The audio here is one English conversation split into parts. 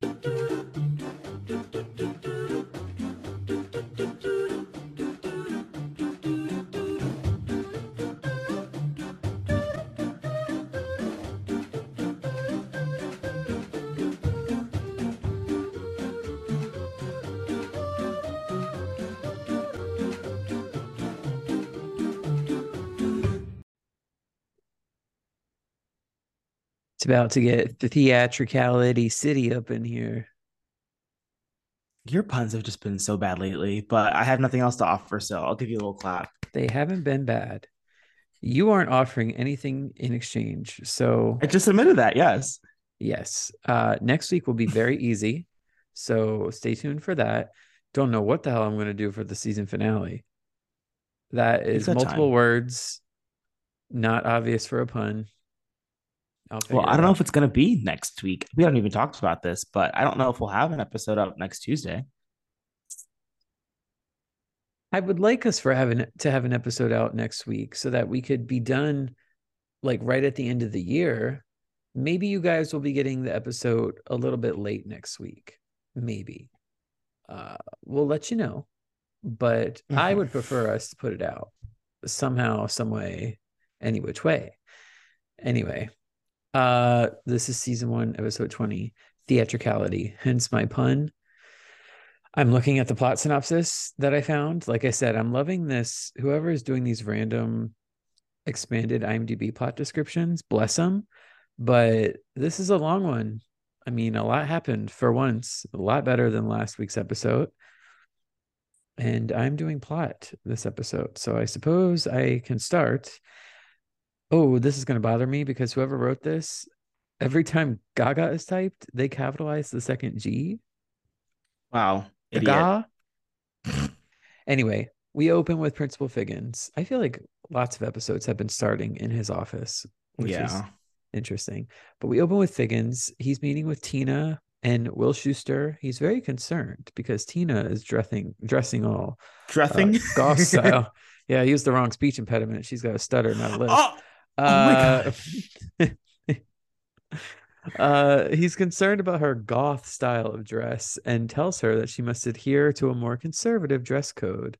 It's about to get the theatricality city up in here. Your puns have just been so bad lately, but I have nothing else to offer, so I'll give you a little clap. They haven't been bad. You aren't offering anything in exchange. So I just admitted that, yes. Yes. Uh, next week will be very easy. So stay tuned for that. Don't know what the hell I'm going to do for the season finale. That is multiple time. words, not obvious for a pun. Well, I don't know if it's going to be next week. We haven't even talked about this, but I don't know if we'll have an episode up next Tuesday. I would like us for having to have an episode out next week so that we could be done like right at the end of the year. Maybe you guys will be getting the episode a little bit late next week. Maybe. Uh, we'll let you know. But I would prefer us to put it out somehow, some way, any which way. Anyway, uh, this is season one, episode 20, theatricality, hence my pun. I'm looking at the plot synopsis that I found. Like I said, I'm loving this. Whoever is doing these random expanded IMDb plot descriptions, bless them. But this is a long one. I mean, a lot happened for once, a lot better than last week's episode. And I'm doing plot this episode. So I suppose I can start oh, this is going to bother me because whoever wrote this, every time Gaga is typed, they capitalize the second G. Wow. Gaga. anyway, we open with Principal Figgins. I feel like lots of episodes have been starting in his office, which yeah. is interesting. But we open with Figgins. He's meeting with Tina and Will Schuester. He's very concerned because Tina is dressing dressing all dressing uh, goth style. yeah, I used the wrong speech impediment. She's got a stutter, not a lisp. Oh, uh, oh uh, he's concerned about her goth style of dress and tells her that she must adhere to a more conservative dress code.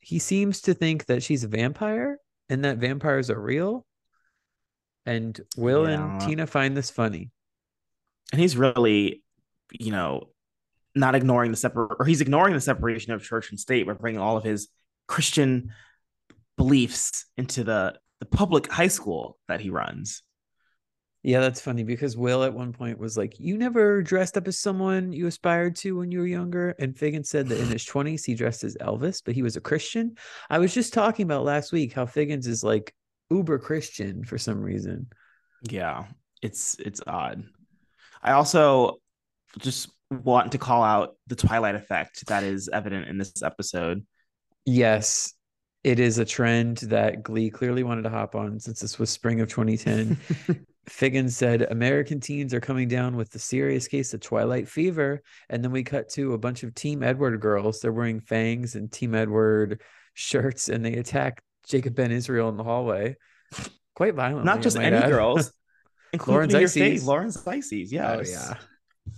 He seems to think that she's a vampire and that vampires are real. And Will yeah. and Tina find this funny. And he's really, you know, not ignoring the separate, or he's ignoring the separation of church and state by bringing all of his Christian beliefs into the the public high school that he runs. Yeah, that's funny because Will at one point was like, You never dressed up as someone you aspired to when you were younger. And Figgins said that in his 20s, he dressed as Elvis, but he was a Christian. I was just talking about last week how Figgins is like uber Christian for some reason. Yeah, it's it's odd. I also just want to call out the Twilight effect that is evident in this episode. Yes it is a trend that Glee clearly wanted to hop on since this was spring of 2010. Figgins said American teens are coming down with the serious case of Twilight fever. And then we cut to a bunch of Team Edward girls. They're wearing fangs and Team Edward shirts and they attack Jacob Ben Israel in the hallway quite violently. Not just any add. girls, including Lauren Zizes. Lauren Zizes, oh, yes. Oh, yeah.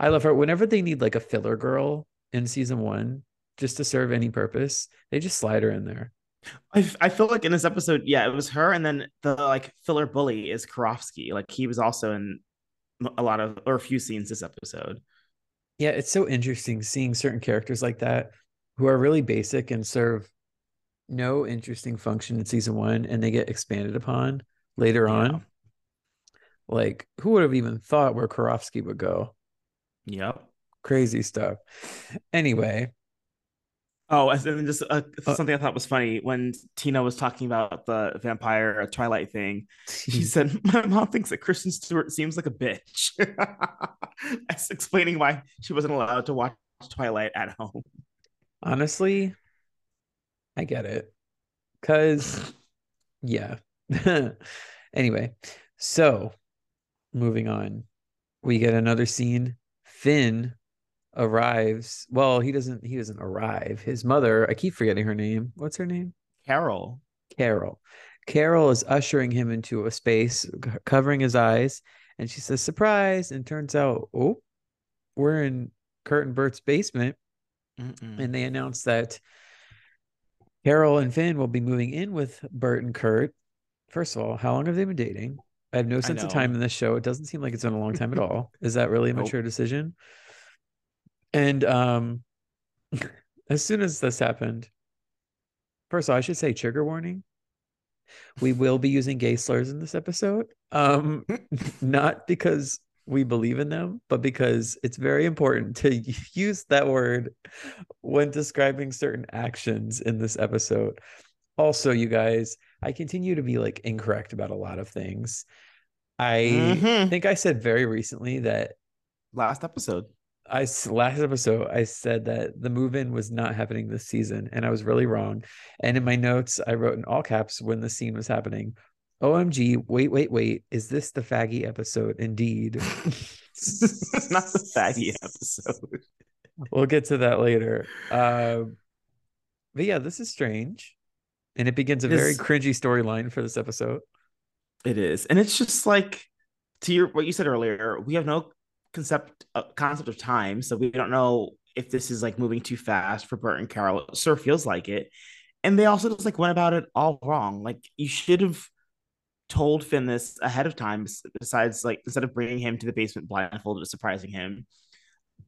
I love her. Whenever they need like a filler girl in season one, just to serve any purpose. They just slide her in there. I, I feel like in this episode, yeah, it was her, and then the like filler bully is Karofsky. Like he was also in a lot of or a few scenes this episode. Yeah, it's so interesting seeing certain characters like that who are really basic and serve no interesting function in season one, and they get expanded upon later yeah. on. Like, who would have even thought where Karofsky would go? Yep. Crazy stuff. Anyway, Oh, and then just uh, uh, something I thought was funny when Tina was talking about the vampire Twilight thing. She said, "My mom thinks that Kristen Stewart seems like a bitch." That's explaining why she wasn't allowed to watch Twilight at home. Honestly, I get it. Cause, yeah. anyway, so moving on, we get another scene. Finn arrives. Well, he doesn't. He doesn't arrive. His mother. I keep forgetting her name. What's her name? Carol. Carol. Carol is ushering him into a space, covering his eyes, and she says, "Surprise!" And turns out, oh, we're in Kurt and Burt's basement, Mm-mm. and they announce that Carol and Finn will be moving in with Bert and Kurt. First of all, how long have they been dating? I have no sense of time in this show. It doesn't seem like it's been a long time at all. Is that really a Nope. mature decision? And um as soon as this happened, first of all, I should say trigger warning. We will be using gay slurs in this episode. Um not because we believe in them, but because it's very important to use that word when describing certain actions in this episode. Also, you guys, I continue to be like incorrect about a lot of things. I Mhm. think I said very recently that Last episode. I last episode I said that the move-in was not happening this season, and I was really wrong. And in my notes, I wrote in all caps when the scene was happening. OMG, wait, wait, wait. Is this the faggy episode? Indeed. Not the faggy episode. We'll get to that later. Um, but yeah, this is strange. And it begins a very cringy storyline for this episode. It is, and it's just like to your what you said earlier. We have no concept uh, concept of time, so we don't know if this is like moving too fast for Burt and Carol. It sure feels like it, and they also just like went about it all wrong. Like you should have told Finn this ahead of time. Besides, like instead of bringing him to the basement blindfolded, and surprising him.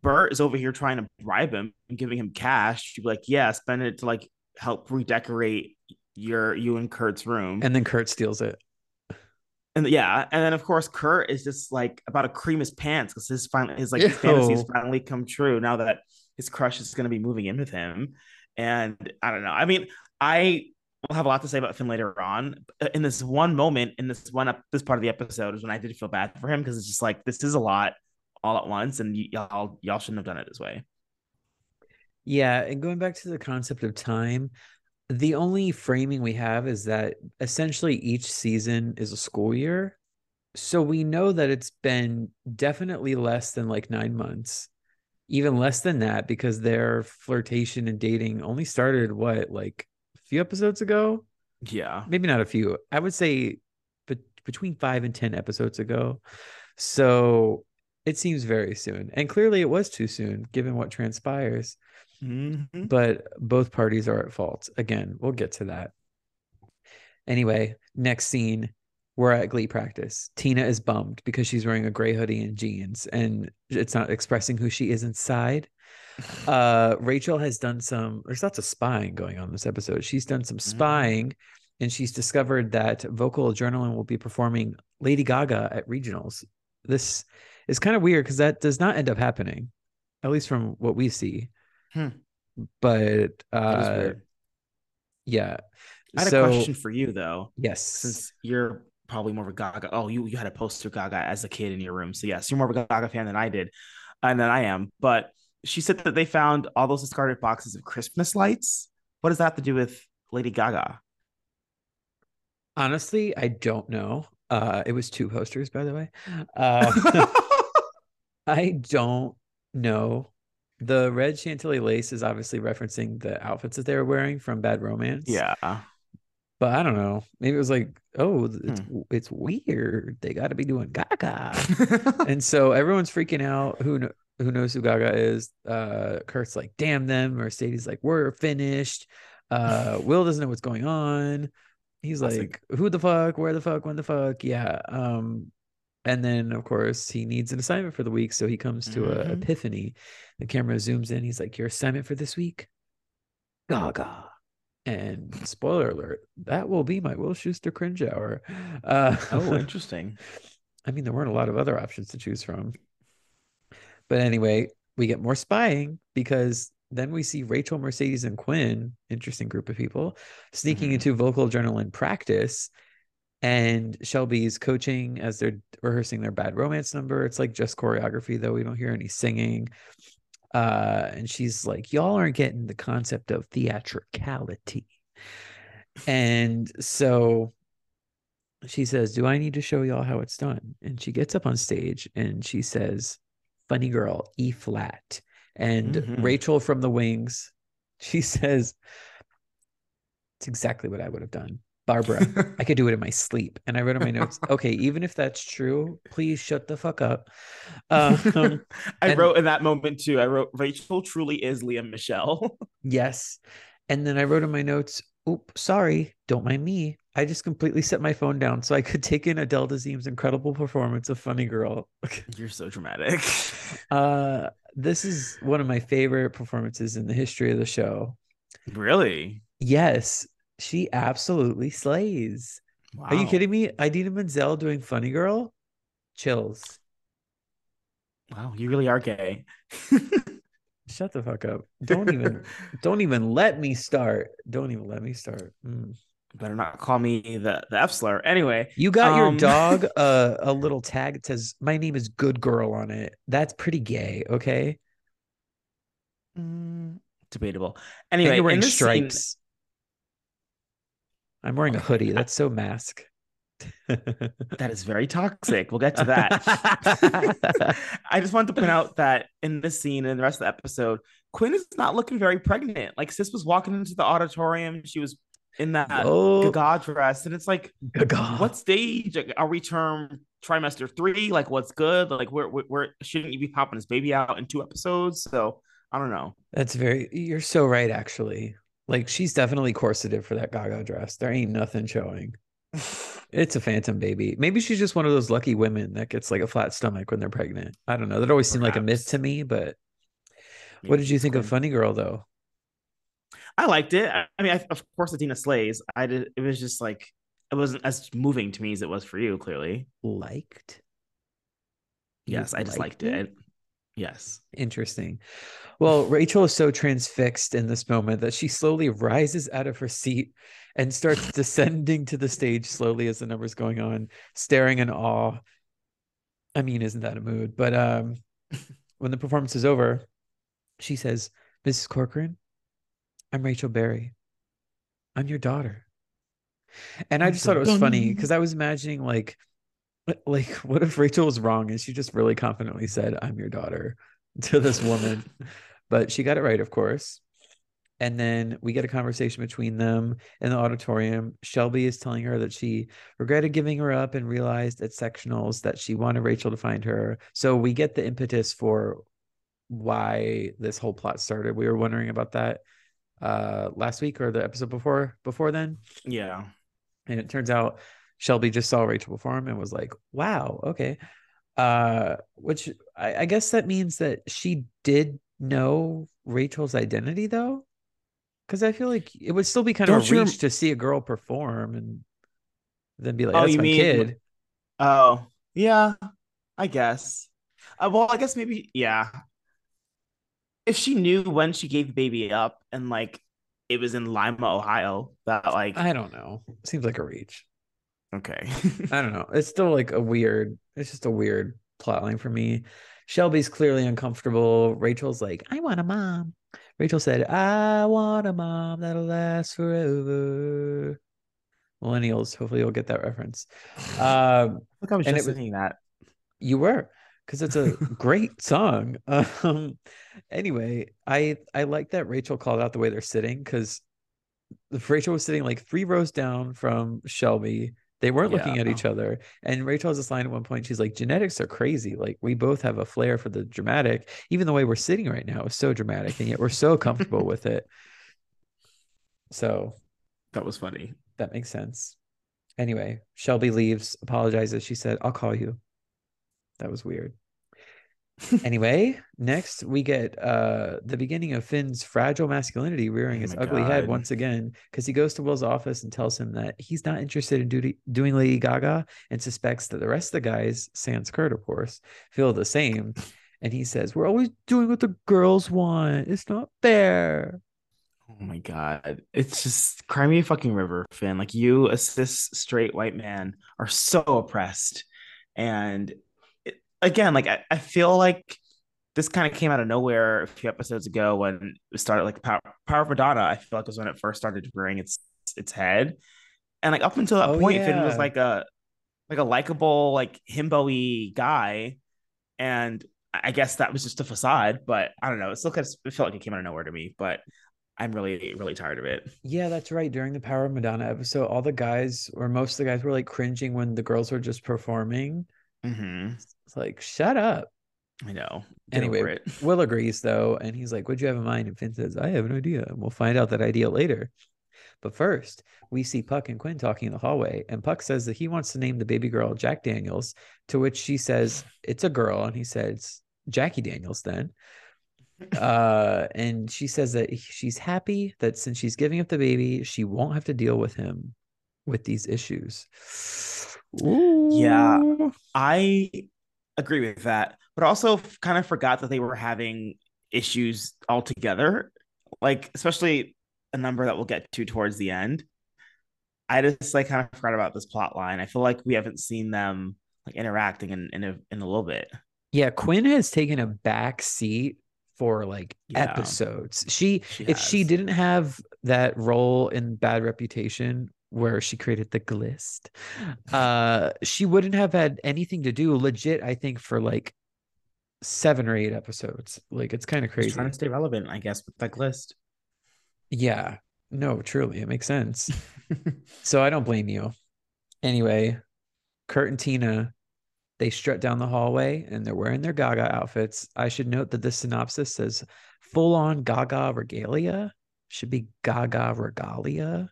Burt is over here trying to bribe him and giving him cash. You'd be like, yeah, spend it to like help redecorate your you and Kurt's room. And then Kurt steals it. And yeah, and then of course Kurt is just like about to cream his pants because his finally his like his fantasies finally come true now that his crush is going to be moving in with him. And I don't know. I mean, I will have a lot to say about Finn later on. Uh, In this one moment, in this one up this part of the episode is when I did feel bad for him because it's just like this is a lot all at once, and y- y'all y'all shouldn't have done it this way. Yeah, and going back to the concept of time, the only framing we have is that essentially each season is a school year. So we know that it's been definitely less than like nine months, even less than that, because their flirtation and dating only started what, like a few episodes ago? Yeah, Maybe not a few. I would say but between five and 10 episodes ago. So it seems very soon. And clearly it was too soon given what transpires Mhm. but both parties are at fault. Again, we'll get to that. Anyway, next scene, we're at glee practice. Tina is bummed because she's wearing a gray hoodie and jeans and it's not expressing who she is inside. Uh Rachel has done some there's lots of spying going on in this episode. She's done some spying and she's discovered that vocal adrenaline will be performing Lady Gaga at regionals. This is kind of weird because that does not end up happening, at least from what we see. Hmm. But uh yeah. I had so, a question for you though. Yes. since you're probably more of a Gaga. Oh, you you had a poster Gaga as a kid in your room, so yes, you're more of a Gaga fan than I did, and than I am. But she said that they found all those discarded boxes of Christmas lights. What does that have to do with Lady Gaga? Honestly, I don't know. Uh it was two posters, by the way. Uh I don't know. The red Chantilly lace is obviously referencing the outfits that they were wearing from Bad Romance. yeah, But I don't know. Maybe it was like, oh, it's Hmm. it's weird. They got to be doing Gaga. and so everyone's freaking out. Who kn- who knows who Gaga is? Uh, Kurt's like, damn them. Mercedes like, we're finished. Uh, Will doesn't know what's going on. He's Classic. like, who the fuck? Where the fuck? When the fuck? Yeah. Um, and then of course he needs an assignment for the week, so he comes to a Mhm. epiphany. The camera zooms in. He's like, your assignment for this week, Gaga. And spoiler alert, that will be my Will Schuester cringe hour. Uh, oh, interesting. I mean, there weren't a lot of other options to choose from. But anyway, we get more spying because then we see Rachel, Mercedes, and Quinn, interesting group of people, sneaking Mhm. into vocal adrenaline practice. And Shelby's coaching as they're rehearsing their bad romance number. It's like just choreography, though. We don't hear any singing. Uh, and she's like, Y'all aren't getting the concept of theatricality. And so she says, Do I need to show y'all how it's done? And she gets up on stage and she says, Funny girl, E flat. And Mhm. Rachel from the wings, she says, It's exactly what I would have done. Barbara, I could do it in my sleep. And I wrote in my notes, okay, even if that's true, please shut the fuck up. Um, I and, wrote in that moment too. I wrote, Rachel truly is Lea Michele. yes. And then I wrote in my notes, oop, sorry, don't mind me. I just completely set my phone down so I could take in Adele Dazeem's incredible performance of Funny Girl. You're so dramatic. uh, this is one of my favorite performances in the history of the show. Really? Yes, she absolutely slays. Wow. Are you kidding me? Idina Menzel doing Funny Girl? Chills. Wow, you really are gay. Shut the fuck up. Don't even don't even let me start. Don't even let me start. Mm. Better not call me the, the F slur. Anyway. You got um... your dog uh, a little tag that says my name is good girl on it. That's pretty gay, okay? Mm, debatable. Anyway, you're wearing stripes. Scene... I'm wearing a hoodie. That's so mask. that is very toxic. We'll get to that. I just wanted to point out that in this scene and the rest of the episode, Quinn is not looking very pregnant. Like Sis was walking into the auditorium, she was in that oh. Gaga dress, and it's like, Gaga. what stage are we term trimester three? Like, what's good? Like, where where shouldn't you be popping this baby out in two episodes? So I don't know. That's very. You're so right, actually. Like, she's definitely corseted for that Gaga dress. There ain't nothing showing. It's a phantom baby. Maybe she's just one of those lucky women that gets like a flat stomach when they're pregnant. I don't know. That always Perhaps. seemed like a myth to me, but what did you think of Funny Girl though? I liked it. I mean, I, of course, Idina slays. I did. It was just like it wasn't as moving to me as it was for you. Clearly, liked. Yes, you I just liked, liked it. it. Yes. Interesting. Well, Rachel is so transfixed in this moment that she slowly rises out of her seat and starts descending to the stage slowly as the number's going on, staring in awe. I mean, isn't that a mood? But um, when the performance is over, she says, Mrs. Corcoran, I'm Rachel Berry. I'm your daughter. And I just thought it was funny because I was imagining like like what if Rachel was wrong and she just really confidently said, I'm your daughter to this woman. but she got it right, of course. And then we get a conversation between them in the auditorium. Shelby is telling her that she regretted giving her up and realized at sectionals that she wanted Rachel to find her. So we get the impetus for why this whole plot started. We were wondering about that uh last week or the episode before before then. Yeah. And it turns out Shelby just saw Rachel perform and was like, wow, okay. Uh, which I, I guess that means that she did know Rachel's identity though because I feel like it would still be kind Don't of a reach to see a girl perform and then be like, "Oh, you my mean, kid." Oh, yeah, I guess. Uh, well, I guess maybe, yeah. If she knew when she gave the baby up and like it was in Lima, Ohio, that like I don't know, seems like a reach. Okay, I don't know. It's still like a weird. It's just a weird plotline for me. Shelby's clearly uncomfortable. Rachel's like, I want a mom. Rachel said, I want a mom that'll last forever. Millennials, hopefully you'll get that reference. Um, Look, I was just singing that. You were, because it's a great song. Um, anyway, I I like that Rachel called out the way they're sitting because Rachel was sitting like three rows down from Shelby they weren't yeah. looking at each other. And Rachel has this line at one point. She's like, genetics are crazy. Like we both have a flair for the dramatic. Even the way we're sitting right now is so dramatic, and yet we're so comfortable with it. So that was funny. That makes sense. Anyway, Shelby leaves, apologizes. She said, I'll call you. That was weird anyway, next we get uh the beginning of Finn's fragile masculinity rearing oh his ugly God. head once again because he goes to Will's office and tells him that he's not interested in duty, doing Lady Gaga and suspects that the rest of the guys, sans Kurt, of course, feel the same. And he says, We're always doing what the girls want. It's not fair. Oh my god. It's just cry me a fucking river, Finn. Like you, a cis straight white man, are so oppressed. And again, like I, I feel like this kind of came out of nowhere a few episodes ago when it started like Power, Power of Madonna. I feel like was when it first started rearing its its head, and like up until that oh, point, yeah. Finn was like a like a likable like himbo guy, and I guess that was just a facade. But I don't know. It still kind of it felt like it came out of nowhere to me. But I'm really, really tired of it. Yeah, that's right. During the Power of Madonna episode, all the guys or most of the guys were like cringing when the girls were just performing. Mm-hmm. It's like, shut up. I know. Get anyway, Will agrees though, and he's like, What'd you have in mind? And Finn says, I have an idea. And we'll find out that idea later. But first, we see Puck and Quinn talking in the hallway, and Puck says that he wants to name the baby girl Jack Daniels, to which she says it's a girl, and he says Jackie Daniels then. Uh, and she says that she's happy that since she's giving up the baby, she won't have to deal with him with these issues. Ooh. Yeah, I agree with that, but also kind of forgot that they were having issues altogether. Like, especially a number that we'll get to towards the end. I just like kind of forgot about this plot line. I feel like we haven't seen them like interacting in in a, in a little bit. Yeah, Quinn has taken a back seat for like yeah, episodes. She, she if she didn't have that role in Bad Reputation where she created the glist, uh, she wouldn't have had anything to do legit, I think, for like seven or eight episodes. Like it's kind of crazy. Trying to stay relevant, I guess, with that glist. Yeah. No, truly, it makes sense. so I don't blame you. Anyway, Kurt and Tina, they strut down the hallway and they're wearing their Gaga outfits. I should note that the synopsis says full on Gaga regalia. Should be Gaga regalia.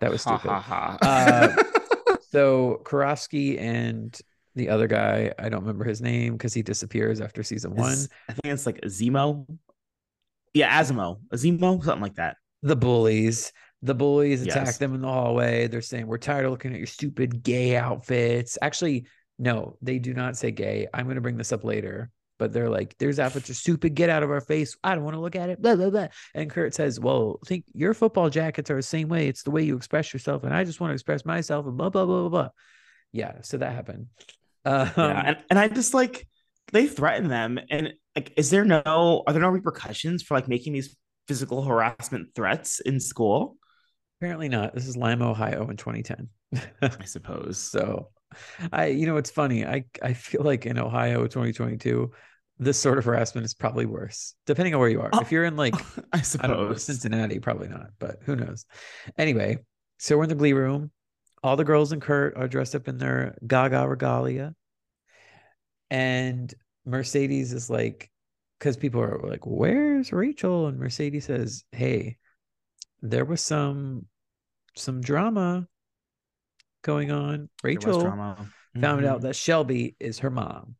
That was stupid. Ha, ha, ha. uh, so Karofsky and the other guy, I don't remember his name because he disappears after season one. I think it's like Zemo. Yeah, Asimo, Azimo, something like that. The bullies. The bullies attack yes. them in the hallway. They're saying, We're tired of looking at your stupid gay outfits. Actually, no, they do not say gay. I'm going to bring this up later. But they're like, There's outfits are stupid. Get out of our face. I don't want to look at it. Blah, blah, blah. And Kurt says, Well, think your football jackets are the same way. It's the way you express yourself. And I just want to express myself and blah, blah, blah, blah, blah. Yeah. So that happened. Um, yeah. And, and I just like, they threaten them and like is there no are there no repercussions for like making these physical harassment threats in school apparently not this is lima ohio in 2010 i suppose so i you know it's funny i i feel like in ohio 2022 this sort of harassment is probably worse depending on where you are. Oh, if you're in like i suppose I know, cincinnati probably not but who knows. Anyway so we're in the glee room all the girls and kurt are dressed up in their gaga regalia and Mercedes is like, because people are like, "Where's Rachel?" And Mercedes says, "Hey, there was some some drama going on. Rachel mm-hmm. found out mm-hmm. that Shelby is her mom."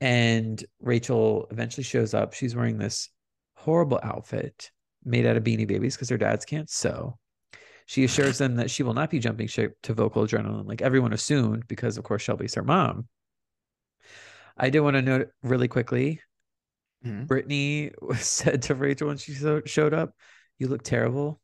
And Rachel eventually shows up. She's wearing this horrible outfit made out of beanie babies because her dads can't sew. She assures them that she will not be jumping ship to vocal adrenaline like everyone assumed because, of course, Shelby's her mom. I did want to note really quickly. Mm-hmm. Brittany said to Rachel when she so- showed up, "You look terrible.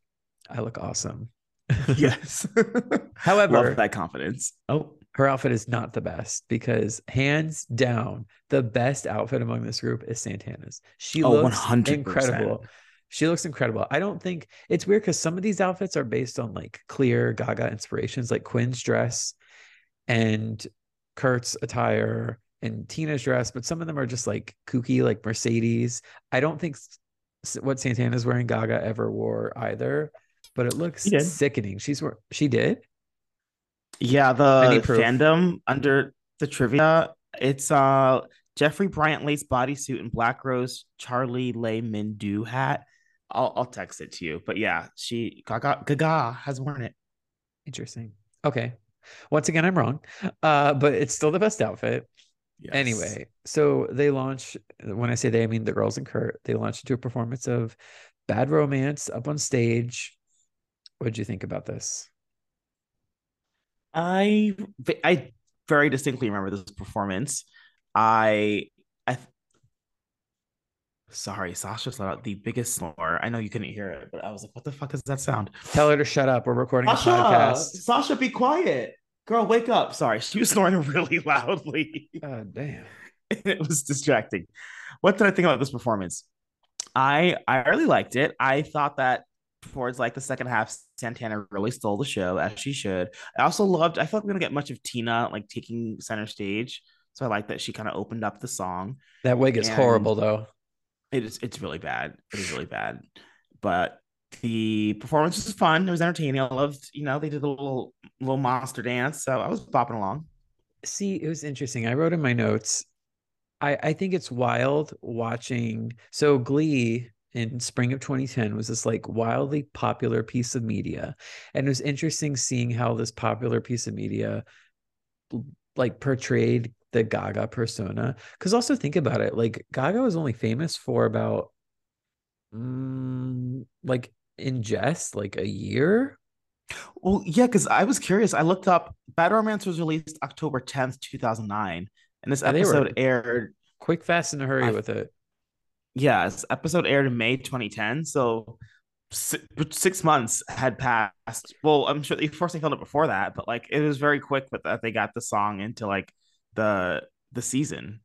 I look awesome." yes. However, Love that confidence. Oh, her outfit is not the best because hands down, the best outfit among this group is Santana's. She oh, looks 100%. incredible. She looks incredible. I don't think it's weird because some of these outfits are based on like clear Gaga inspirations, like Quinn's dress and Kurt's attire and Tina's dress, but some of them are just like kooky, like Mercedes. I don't think what Santana's wearing Gaga ever wore either, but it looks sickening. She's she did. Yeah, the fandom under the trivia, it's uh Jeffrey Bryant lace bodysuit and Black Rose Charlie Le Mindu hat. I'll I'll text it to you. But yeah, she Gaga Gaga has worn it. Interesting. Okay. Once again, I'm wrong. Uh, but it's still the best outfit. Yes. Anyway, so they launch. When I say they, I mean the girls and Kurt. They launch into a performance of Bad Romance up on stage. What did you think about this? I I very distinctly remember this performance. I I sorry, Sasha's let out the biggest snore. I know you couldn't hear it, but I was like, what the fuck is that sound? Tell her to shut up. We're recording Sasha, a podcast. Sasha, be quiet girl, wake up. Sorry, she was snoring really loudly. God damn. it was distracting. What did I think about this performance? I I really liked it. I thought that towards like the second half, Santana really stole the show as she should. I also loved. I felt like we gonna get much of Tina like taking center stage, so I like that she kind of opened up the song. That wig is and horrible though. It is it's really bad. It is really bad. But the performance was fun. It was entertaining. I loved, you know, they did a little little monster dance. So I was bopping along. See, it was interesting. I wrote in my notes. I, I think it's wild watching. So Glee in spring of 2010 was this like wildly popular piece of media. And it was interesting seeing how this popular piece of media like portrayed the Gaga persona. Because also think about it, like Gaga was only famous for about mm, like in jest, like a year. Well, yeah, because I was curious. I looked up Bad Romance was released October 10th, 2009. And this episode aired quick, fast, in a hurry I, with it. Yeah, this episode aired in May 2010. So six months had passed. Well, I'm sure, they course, they filmed it before that, but like it was very quick with that. They got the song into like the the season.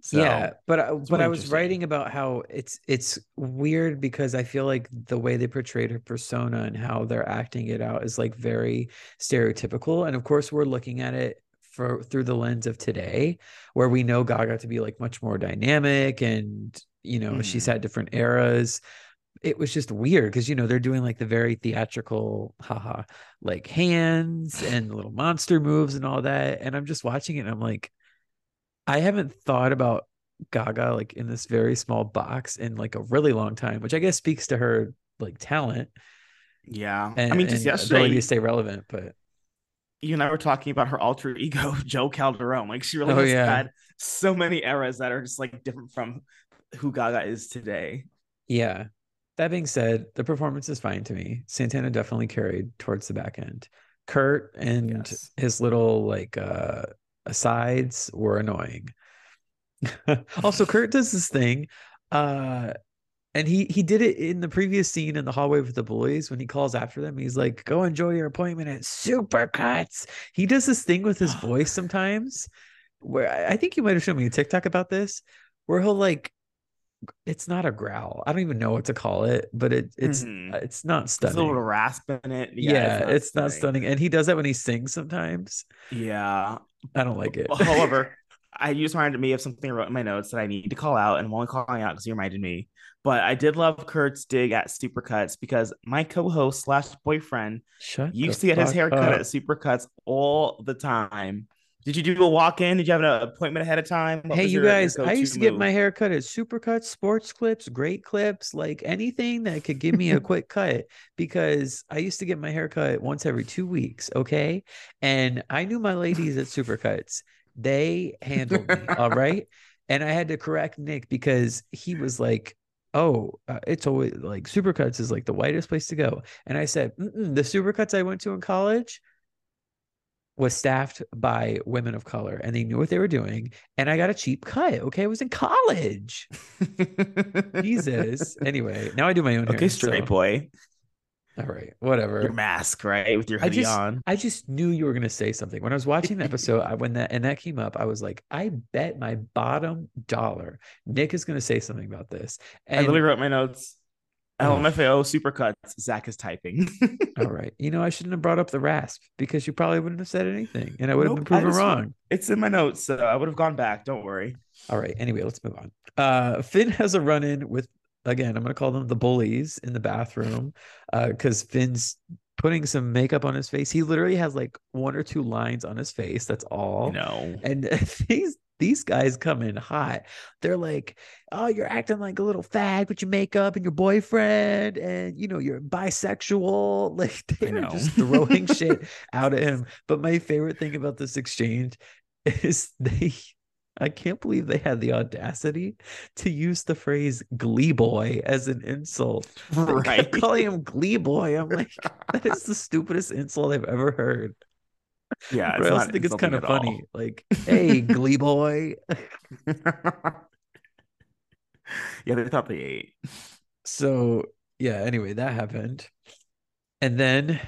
So, yeah, but uh, but I was writing about how it's it's weird because I feel like the way they portrayed her persona and how they're acting it out is like very stereotypical. And of course, we're looking at it for through the lens of today, where we know Gaga to be like much more dynamic and you know mm. she's had different eras it was just weird because you know they're doing like the very theatrical haha like hands and little monster moves and all that and i'm just watching it and i'm like i haven't thought about gaga like in this very small box in like a really long time which i guess speaks to her like talent yeah and, i mean just yesterday ability to stay relevant but you and I were talking about her alter ego, Jo Calderone. Like she really oh, has yeah. had so many eras that are just like different from who Gaga is today. Yeah. That being said, the performance is fine to me. Santana definitely carried towards the back end. Kurt and yes. his little like uh asides were annoying. also, Kurt does this thing. Uh and he he did it in the previous scene in the hallway with the boys when he calls after them. He's like, "Go enjoy your appointment at Supercuts." He does this thing with his voice sometimes, where I think you might have shown me a TikTok about this, where he'll like it's not a growl. I don't even know what to call it, but it it's mm-hmm. it's not stunning. There's a little rasp in it. Yeah, yeah it's, not, it's not, stunning. And he does that when he sings sometimes. Yeah. I don't like it. However, I you just reminded me of something I wrote in my notes that I need to call out, and I'm only calling out because you reminded me. But I did love Kurt's dig at Supercuts because my co-host slash boyfriend Shut used to get his hair cut at Supercuts all the time. Did you do a walk in? Did you have an appointment ahead of time? What hey, you your, guys, your I used to move? get my hair cut at Supercuts, Sports Clips, Great Clips, like anything that could give me a quick cut because I used to get my hair cut once every two weeks. Okay. And I knew my ladies at Supercuts, they handled me. all right. And I had to correct Nick because he was like, oh, uh, it's always like Supercuts is like the whitest place to go. And I said, the Supercuts I went to in college was staffed by women of color and they knew what they were doing and i got a cheap cut okay? I was in college. Jesus. Anyway now i do my own okay hair, straight so. boy. All right whatever. Your mask right with your hoodie I just, on. I just knew you were going to say something. When i was watching the episode I, when that and that came up i was like i bet my bottom dollar nick is going to say something about this. And i literally wrote my notes LMFAO supercuts. Zach is typing. All right. You know, I shouldn't have brought up the rasp because you probably wouldn't have said anything and I would nope, have been proven wrong. It's in my notes. So I would have gone back. Don't worry. All right. Anyway, let's move on. Uh, Finn has a run in with, again, I'm going to call them the bullies in the bathroom because uh, Finn's putting some makeup on his face. He literally has like one or two lines on his face. That's all. No. And these these guys come in hot. They're like, "Oh, you're acting like a little fag with your makeup and your boyfriend, and you know you're bisexual." Like they're just throwing shit out at him. But my favorite thing about this exchange is they. I can't believe they had the audacity to use the phrase "glee boy" as an insult. Right, calling him "glee boy." I'm like, that is the stupidest insult I've ever heard. Yeah, I also think it's kind of funny. All. Like, hey, Glee boy. yeah, they thought they ate. So yeah. Anyway, that happened, and then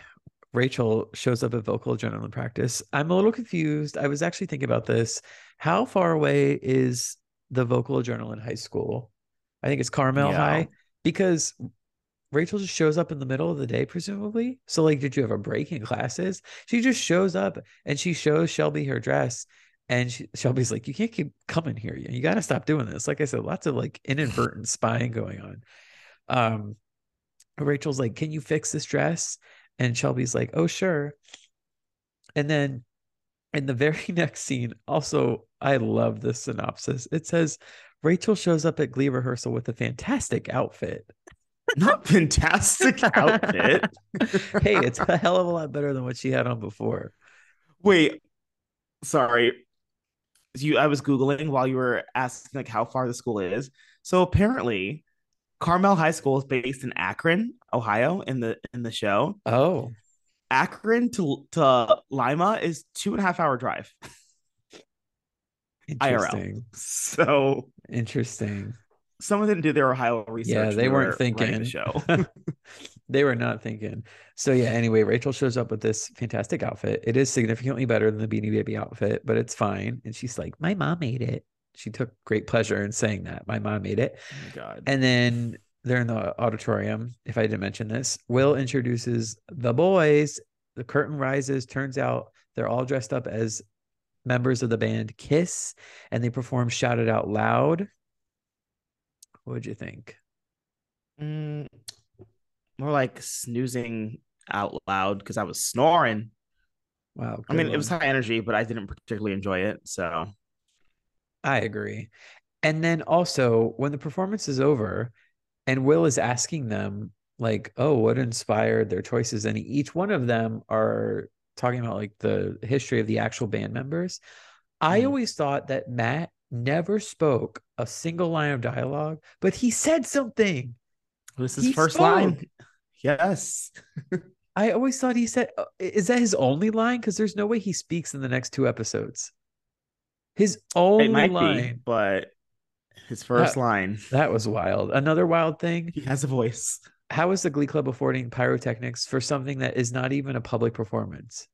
Rachel shows up at vocal adrenaline practice. I'm a little confused. I was actually thinking about this. How far away is the vocal adrenaline high school? I think it's Carmel yeah. High because Rachel just shows up in the middle of the day, presumably. So, like, did you have a break in classes? She just shows up and she shows Shelby her dress. And she, Shelby's like, you can't keep coming here. You got to stop doing this. Like I said, lots of like inadvertent spying going on. Um, Rachel's like, can you fix this dress? And Shelby's like, oh, sure. And then in the very next scene, also, I love this synopsis. It says, Rachel shows up at Glee rehearsal with a fantastic outfit. Not fantastic outfit. hey, it's a hell of a lot better than what she had on before. Wait, sorry. You, I was googling while you were asking like how far the school is. So apparently, Carmel High School is based in Akron, Ohio, in the in the show. Oh, Akron to to Lima is two and a half hour drive. Interesting. IRL. So interesting. Someone of them did their Ohio research. Yeah, they weren't thinking. The show. they were not thinking. So yeah. Anyway, Rachel shows up with this fantastic outfit. It is significantly better than the Beanie Baby outfit, but it's fine. And she's like, "My mom made it." She took great pleasure in saying that. My mom made it. Oh my god. And then they're in the auditorium. If I didn't mention this, Will introduces the boys. The curtain rises. Turns out they're all dressed up as members of the band Kiss, and they perform "Shout It Out Loud." What would you think? Mm, more like snoozing out loud because I was snoring. Wow. I mean, one. it was high energy, but I didn't particularly enjoy it. So I agree. And then also, when the performance is over and Will is asking them, like, oh, what inspired their choices? And each one of them are talking about like the history of the actual band members. I Mhm. always thought that Matt never spoke a single line of dialogue, but he said something. this is He first spoke. line. Yes. I always thought he said, uh, is that his only line? Because there's no way he speaks in the next two episodes. His only line. be, but his first That- line. That was wild. Another wild thing. He has a voice. How is the Glee Club affording pyrotechnics for something that is not even a public performance?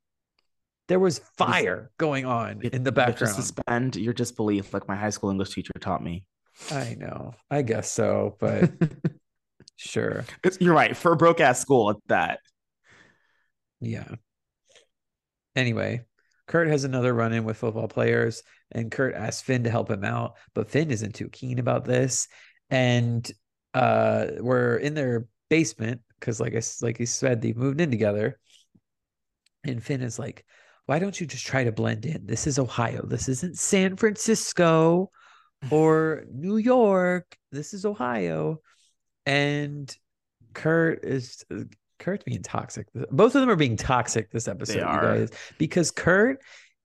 There was fire going on It- in the you have to suspend your disbelief, like my high school English teacher taught me. I know. I guess so, but sure. It's- You're right. For a broke ass school at that. Yeah. Anyway, Kurt has another run in with football players, and Kurt asks Finn to help him out, but Finn isn't too keen about this. And uh we're in their basement because like I like he said, they moved in together. And Finn is like, why don't you just try to blend in? This is Ohio. This isn't San Francisco or New York. This is Ohio. And Kurt is Kurt's being toxic. Both of them are being toxic this episode, you are. guys, because Kurt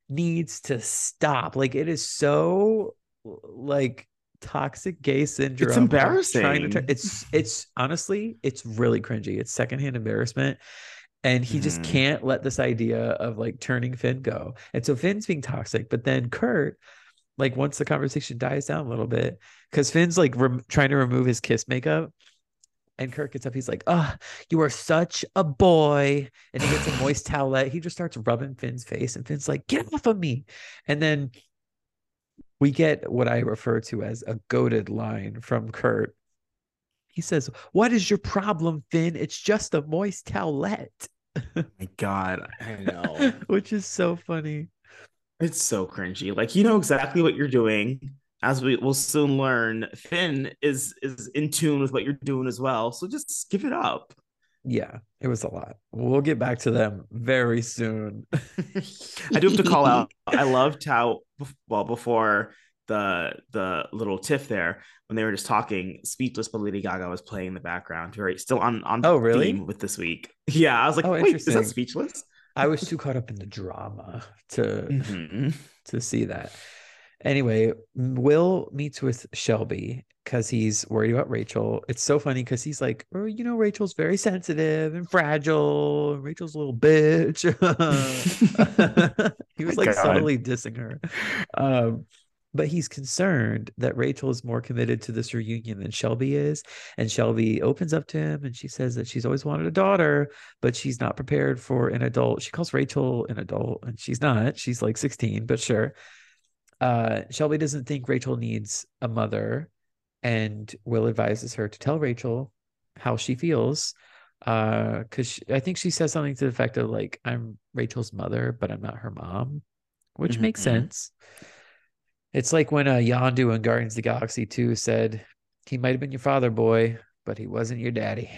needs to stop. Like it is so like toxic gay syndrome. of trying to embarrassing. it's it's honestly it's really cringy. It's secondhand embarrassment. And he just Mhm. can't let this idea of like turning Finn go. And so Finn's being toxic, but then Kurt, like once the conversation dies down a little bit, because Finn's like trying to remove his kiss makeup, and Kurt gets up. He's like, "Ah, you are such a boy," and he gets a moist towelette. He just starts rubbing Finn's face, and Finn's like, "Get off of me!" And then we get what I refer to as a goaded line from Kurt. He says, "What is your problem, Finn? It's just a moist towelette," My God, I know. which is so funny. it's so cringy. Like you know exactly what you're doing. As we will soon learn, Finn is is in tune with what you're doing as well. So just give it up. Yeah, it was a lot. We'll get back to them very soon. I do have to call out. I loved how well before the the little tiff there when they were just talking, "Speechless" by Lady Gaga was playing in the background. Very still on on Oh, really? theme with this week. Yeah, I was like, Oh, wait, is that. Speechless? I was too caught up in the drama to Mhm. to see that. Anyway, Will meets with Shelby because he's worried about Rachel. It's so funny because he's like, oh, you know, Rachel's very sensitive and fragile. and Rachel's a little bitch. he was like God. subtly dissing her. Um, but he's concerned that Rachel is more committed to this reunion than Shelby is. And Shelby opens up to him and she says that she's always wanted a daughter, but she's not prepared for an adult. She calls Rachel an adult, and she's not. She's like 16, but sure. Uh, Shelby doesn't think Rachel needs a mother, and Will advises her to tell Rachel how she feels. Uh, because I think she says something to the effect of like, "I'm Rachel's mother, but I'm not her mom," which makes Mhm. sense. It's like when uh, Yondu in Guardians of the Galaxy 2 said, he might have been your father, boy, but he wasn't your daddy.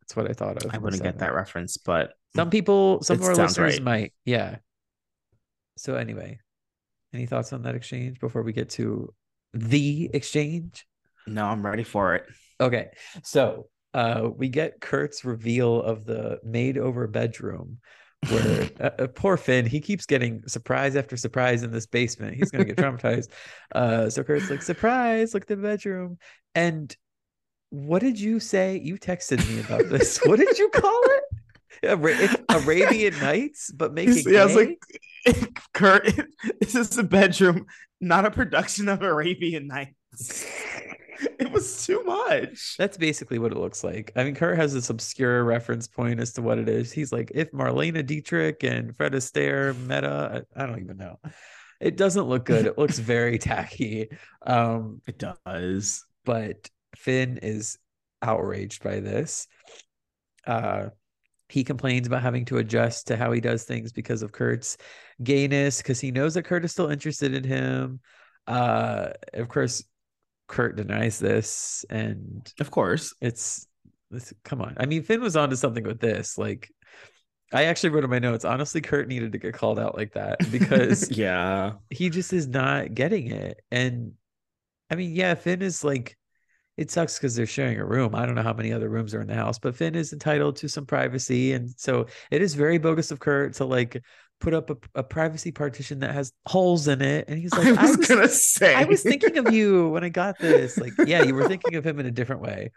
That's what I thought of. I wouldn't get that reference, but Some people, some of our listeners right. might. Yeah. So, anyway, any thoughts on that exchange before we get to the exchange? no, I'm ready for it. Okay. So, uh, we get Kurt's reveal of the made over bedroom where uh, uh, poor Finn, he keeps getting surprise after surprise in this basement. He's going to get traumatized. Uh, so Kurt's like, surprise, look at the bedroom. And what did you say? You texted me about this. what did you call it? Arabian Nights, but make it yeah, I was like, Kurt, this is a bedroom, not a production of Arabian Nights. it was too much. That's basically what it looks like. I mean, Kurt has this obscure reference point as to what it is. He's like, if Marlene Dietrich and Fred Astaire met I don't even know. It doesn't look good. It looks very tacky. Um, It does. but Finn is outraged by this. Uh, he complains about having to adjust to how he does things because of Kurt's gayness, because he knows that Kurt is still interested in him. Uh, of course, Kurt denies this, and Of course. it's, it's come on. I mean, Finn was onto something with this. Like, I actually wrote in my notes. Honestly, Kurt needed to get called out like that because yeah. he just is not getting it. And I mean, yeah, Finn is like, it sucks because they're sharing a room. I don't know how many other rooms are in the house, but Finn is entitled to some privacy. And so it is very bogus of Kurt to like put up a, a privacy partition that has holes in it. And he's like, I was, I was, gonna say I was thinking of you when I got this. Like, yeah, you were thinking of him in a different way.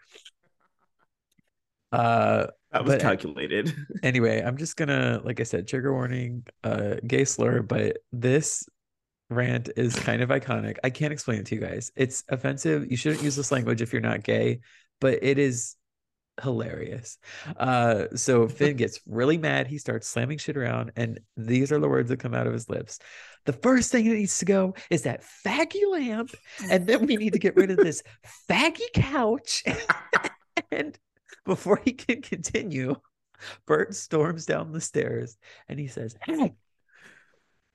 Uh, that was calculated. anyway, I'm just gonna, like I said, trigger warning, uh, gay slur, but this rant is kind of iconic. I can't explain it to you guys. It's offensive. You shouldn't use this language if you're not gay, but it is hilarious. Uh, so Finn gets really mad. He starts slamming shit around, and these are the words that come out of his lips. The first thing that needs to go is that faggy lamp, and then we need to get rid of this faggy couch. and before he can continue, Burt storms down the stairs and he says, Hey,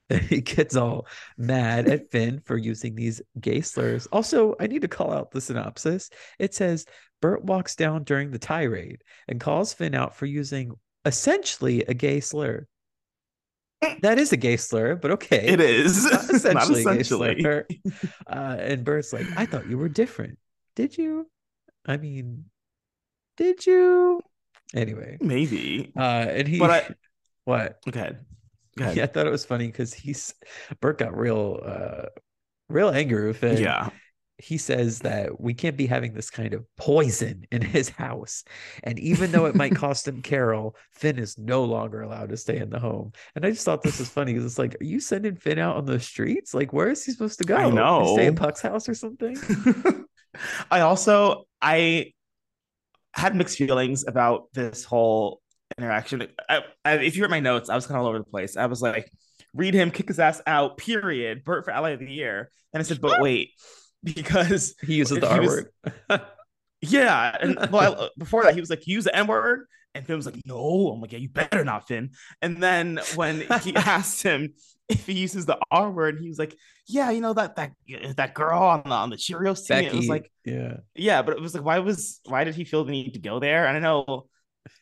he gets all mad at Finn for using these gay slurs. Also, I need to call out the synopsis. It says Burt walks down during the tirade and calls Finn out for using essentially a gay slur. That is a gay slur, but okay. It is Not not essentially, gay essentially. slur. Uh, and Burt's like, I thought you were different. Did you? I mean, did you? Anyway, Maybe. uh, and he, But I- what? Okay. Go ahead. Yeah, I thought it was funny because he's Burt got real, uh, real angry with Finn. Yeah. he says that we can't be having this kind of poison in his house. And even though it might cost him Carol, Finn is no longer allowed to stay in the home. And I just thought this was funny because it's like, are you sending Finn out on the streets? Like, where is he supposed to go? I know. Stay in Puck's house or something? I also I had mixed feelings about this whole interaction. I, I, if you read my notes, I was kind of all over the place. I was like, read him, kick his ass out. Period. Burt for ally of the year. And I said, but wait, because He uses the He R word. yeah, and well, I, before that, he was like, use the N word. And Finn was like, no. I'm like, yeah, you better not, Finn. And then when he asked him if he uses the R word, he was like, yeah, you know that that that girl on the on the Cheerios team. It was like, yeah. yeah, but it was like, why was why did he feel the need to go there? I don't know,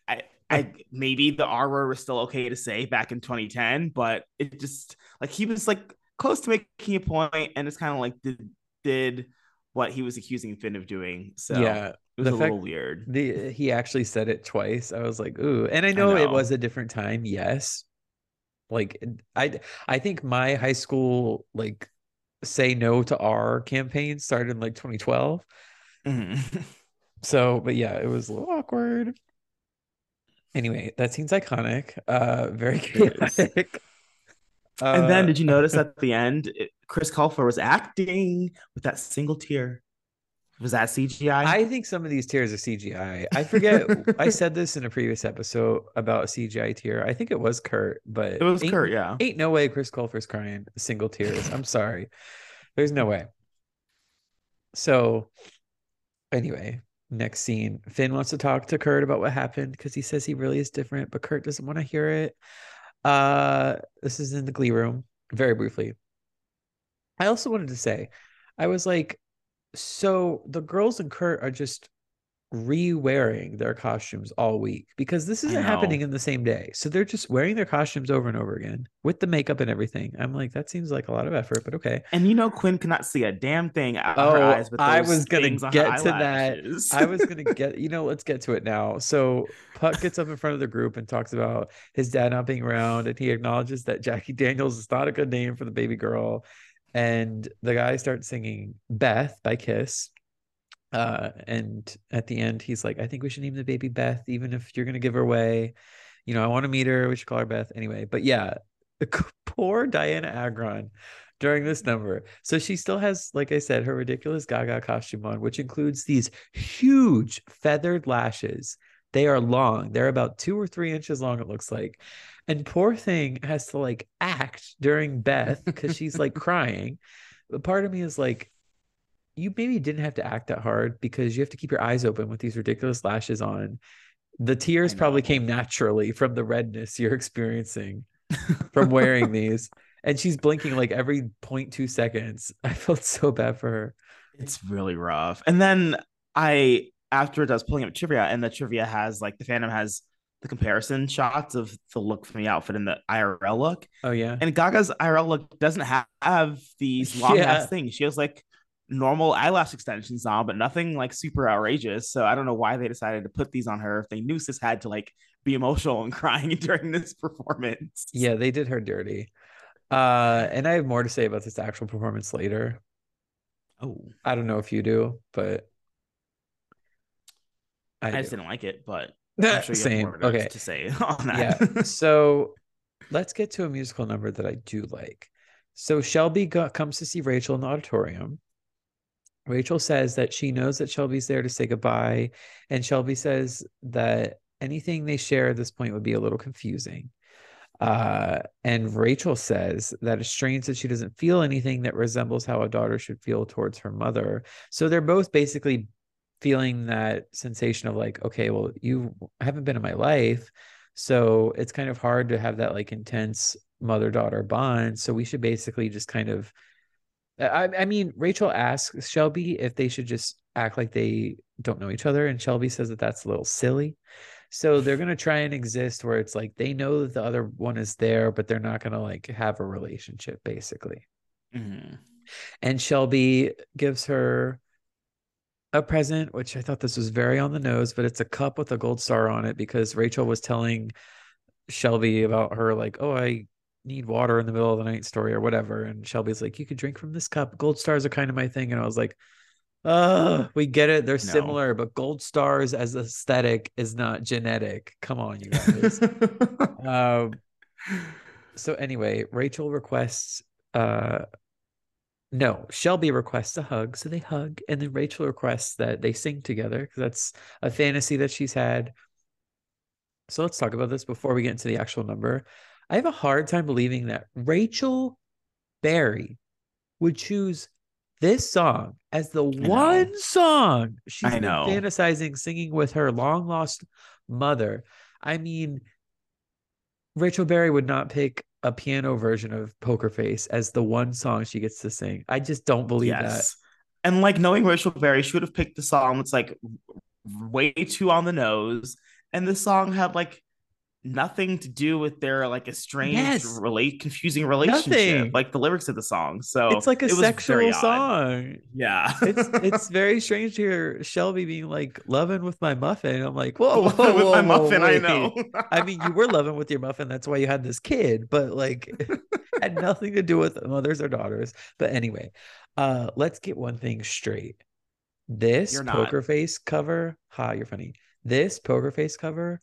I I maybe the R word was still okay to say back in 2010, but it just like he was like close to making a point, and it's kind of like did did what he was accusing Finn of doing. So yeah. it was a little weird. The he actually said it twice. I was like, ooh. And I know, it know. was a different time, yes. Like I I think my high school like say no to R campaign started in like 2012. Mhm. So, but yeah, it was a little awkward. Anyway, that seems iconic. Uh very chaotic. and then Uh, did you notice at the end, it, Chris Colfer was acting with that single tear? Was that CGI? I think some of these tears are CGI. I forget. I said this in a previous episode about a CGI tear. I think it was Kurt, but it was Kurt, yeah. Ain't no way Chris Colfer's crying single tears. I'm sorry. There's no way. So, anyway, next scene. Finn wants to talk to Kurt about what happened because he says he really is different, but Kurt doesn't want to hear it. Uh, this is in the Glee room. very briefly. I also wanted to say, I was like, so the girls and Kurt are just re-wearing their costumes all week because this isn't happening in the same day. So they're just wearing their costumes over and over again with the makeup and everything. I'm like, that seems like a lot of effort, but okay. And you know, Quinn cannot see a damn thing out oh, her eyes. With I was gonna get to that. I was gonna get, you know, let's get to it now. So Puck gets up in front of the group and talks about his dad not being around, and he acknowledges that Jackie Daniels is not a good name for the baby girl. And the guy starts singing Beth by Kiss uh, and at the end, he's like, I think we should name the baby Beth, even if you're going to give her away. You know, I want to meet her. We should call her Beth anyway. But yeah, poor Dianna Agron during this number. So she still has, like I said, her ridiculous Gaga costume on, which includes these huge feathered lashes. They are long. They're about two or three inches long, it looks like. And poor thing has to like act during Beth because she's like crying. But part of me is like, you maybe didn't have to act that hard because you have to keep your eyes open with these ridiculous lashes on. The tears probably came naturally from the redness you're experiencing from wearing these. And she's blinking like every 0.2 seconds. I felt so bad for her. It's really rough. And then I, after it was pulling up trivia, and the trivia has like the fandom has the comparison shots of the look from the outfit and the IRL look. Oh yeah. And Gaga's IRL look doesn't have, have these long yeah. ass things. She has like normal eyelash extensions on, but nothing like super outrageous. So I don't know why they decided to put these on her if they knew sis had to like be emotional and crying during this performance. Yeah, they did her dirty. Uh, and I have more to say about this actual performance later. Oh, I don't know if you do, but I, I just didn't like it, but I'm sure same. okay, to say on that. Yeah. so let's get to a musical number that I do like. So Shelby go- comes to see Rachel in the auditorium. Rachel says that she knows that Shelby's there to say goodbye. And Shelby says that anything they share at this point would be a little confusing. Uh, and Rachel says that it's strange that she doesn't feel anything that resembles how a daughter should feel towards her mother. So they're both basically feeling that sensation of like, okay, well, you haven't been in my life. So it's kind of hard to have that like intense mother daughter bond. So we should basically just kind of I, I mean, Rachel asks Shelby if they should just act like they don't know each other, and Shelby says that that's a little silly. So they're gonna try and exist where it's like they know that the other one is there, but they're not gonna like have a relationship, basically. Mm-hmm. And Shelby gives her a present, which I thought this was very on the nose, but it's a cup with a gold star on it because Rachel was telling Shelby about her, like, oh, I need water in the middle of the night story or whatever. And Shelby's like, you could drink from this cup. Gold stars are kind of my thing. And I was like, oh, we get it. They're no. similar, but gold stars as aesthetic is not genetic. Come on, you guys. um, so anyway, Rachel requests uh no, Shelby requests a hug, so they hug, and then Rachel requests that they sing together because that's a fantasy that she's had. So let's talk about this before we get into the actual number. I have a hard time believing that Rachel Berry would choose this song as the one song she's been fantasizing singing with her long lost mother. I mean, Rachel Berry would not pick a piano version of Poker Face as the one song she gets to sing. I just don't believe yes. that. And like knowing Rachel Berry, she would have picked the song that's like way too on the nose. And the song had like nothing to do with their like estranged yes. relate confusing relationship nothing. like the lyrics of the song. So it's like a it sexual song. Yeah. It's it's very strange to hear shelby being like loving with my muffin. I'm like whoa, whoa, whoa with my muffin i know. I mean you were loving with your muffin. That's why you had this kid. But like had nothing to do with mothers or daughters. But anyway uh let's get one thing straight. This poker face cover ha you're funny. This poker face cover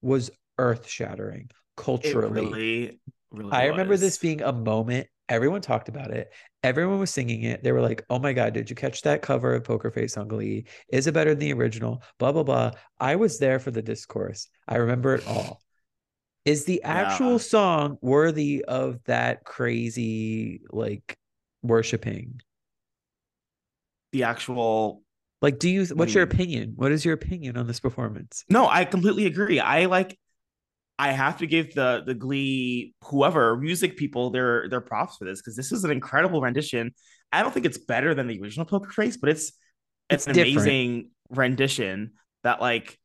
was earth shattering culturally. Really, really I remember this being a moment. Everyone talked about it. Everyone was singing it. They were like, "Oh my god, did you catch that cover of Poker Face on Glee? Is it better than the original?" Blah blah blah. I was there for the discourse. I remember it all. Is the actual yeah. song worthy of that crazy like worshiping? The actual like do you what's your opinion? What is your opinion on this performance? No, I completely agree. I like I have to give the the Glee whoever music people their their props for this because this is an incredible rendition. I don't think it's better than the original Poker Face, but it's it's, an different. amazing rendition that like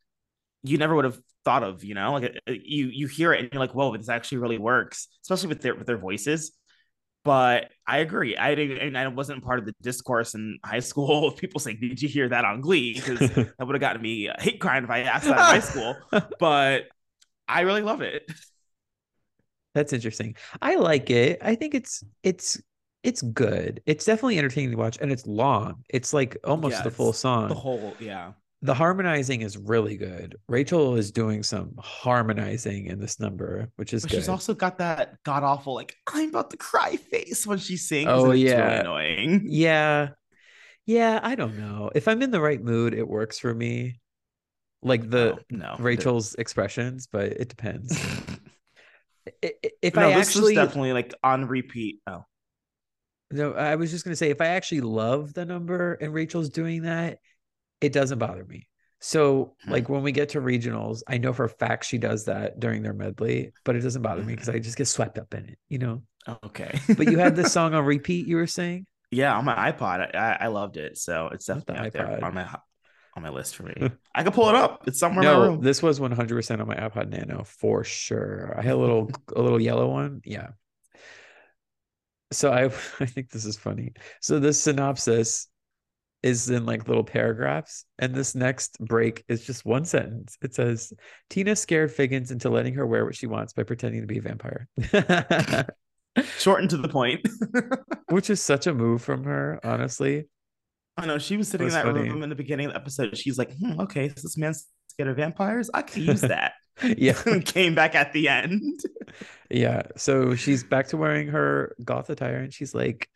you never would have thought of. You know, like uh, uh, you you hear it and you're like, whoa, this actually really works, especially with their with their voices. But I agree. I didn't I wasn't part of the discourse in high school of people saying, "Did you hear that on Glee?" Because that would have gotten me a hate crime if I asked that in high school. But I really love it. That's interesting. I like it. I think it's it's it's good. It's definitely entertaining to watch, and it's long. It's like almost yeah, the full song. The whole, yeah. The harmonizing is really good. Rachel is doing some harmonizing in this number, which is but good. She's also got that god awful like I'm about to cry face when she sings. Oh yeah, really annoying. Yeah, yeah. I don't know if I'm in the right mood, it works for me like the no, no Rachel's expressions, but it depends. if no, I actually was definitely like on repeat. Oh. No, I was just gonna say if I actually love the number and Rachel's doing that, it doesn't bother me. So hmm. like when we get to regionals, I know for a fact she does that during their medley, but it doesn't bother me because I just get swept up in it, you know. Okay. but you had this song on repeat, you were saying? Yeah, on my iPod. I, I loved it. So it's definitely the there on my on my list for me. I can pull it up. It's somewhere on my room. no, This was 100% on my iPod Nano for sure. I had a little a little yellow one. Yeah. So I I think this is funny. So this synopsis is in like little paragraphs and this next break is just one sentence. It says Tina scared Figgins into letting her wear what she wants by pretending to be a vampire. Shortened to the point. Which is such a move from her, honestly. I know she was sitting in that funny. room in the beginning of the episode. She's like, hmm, okay, so this man's scared of vampires. I could use that. yeah. came back at the end. yeah. So she's back to wearing her goth attire and she's like,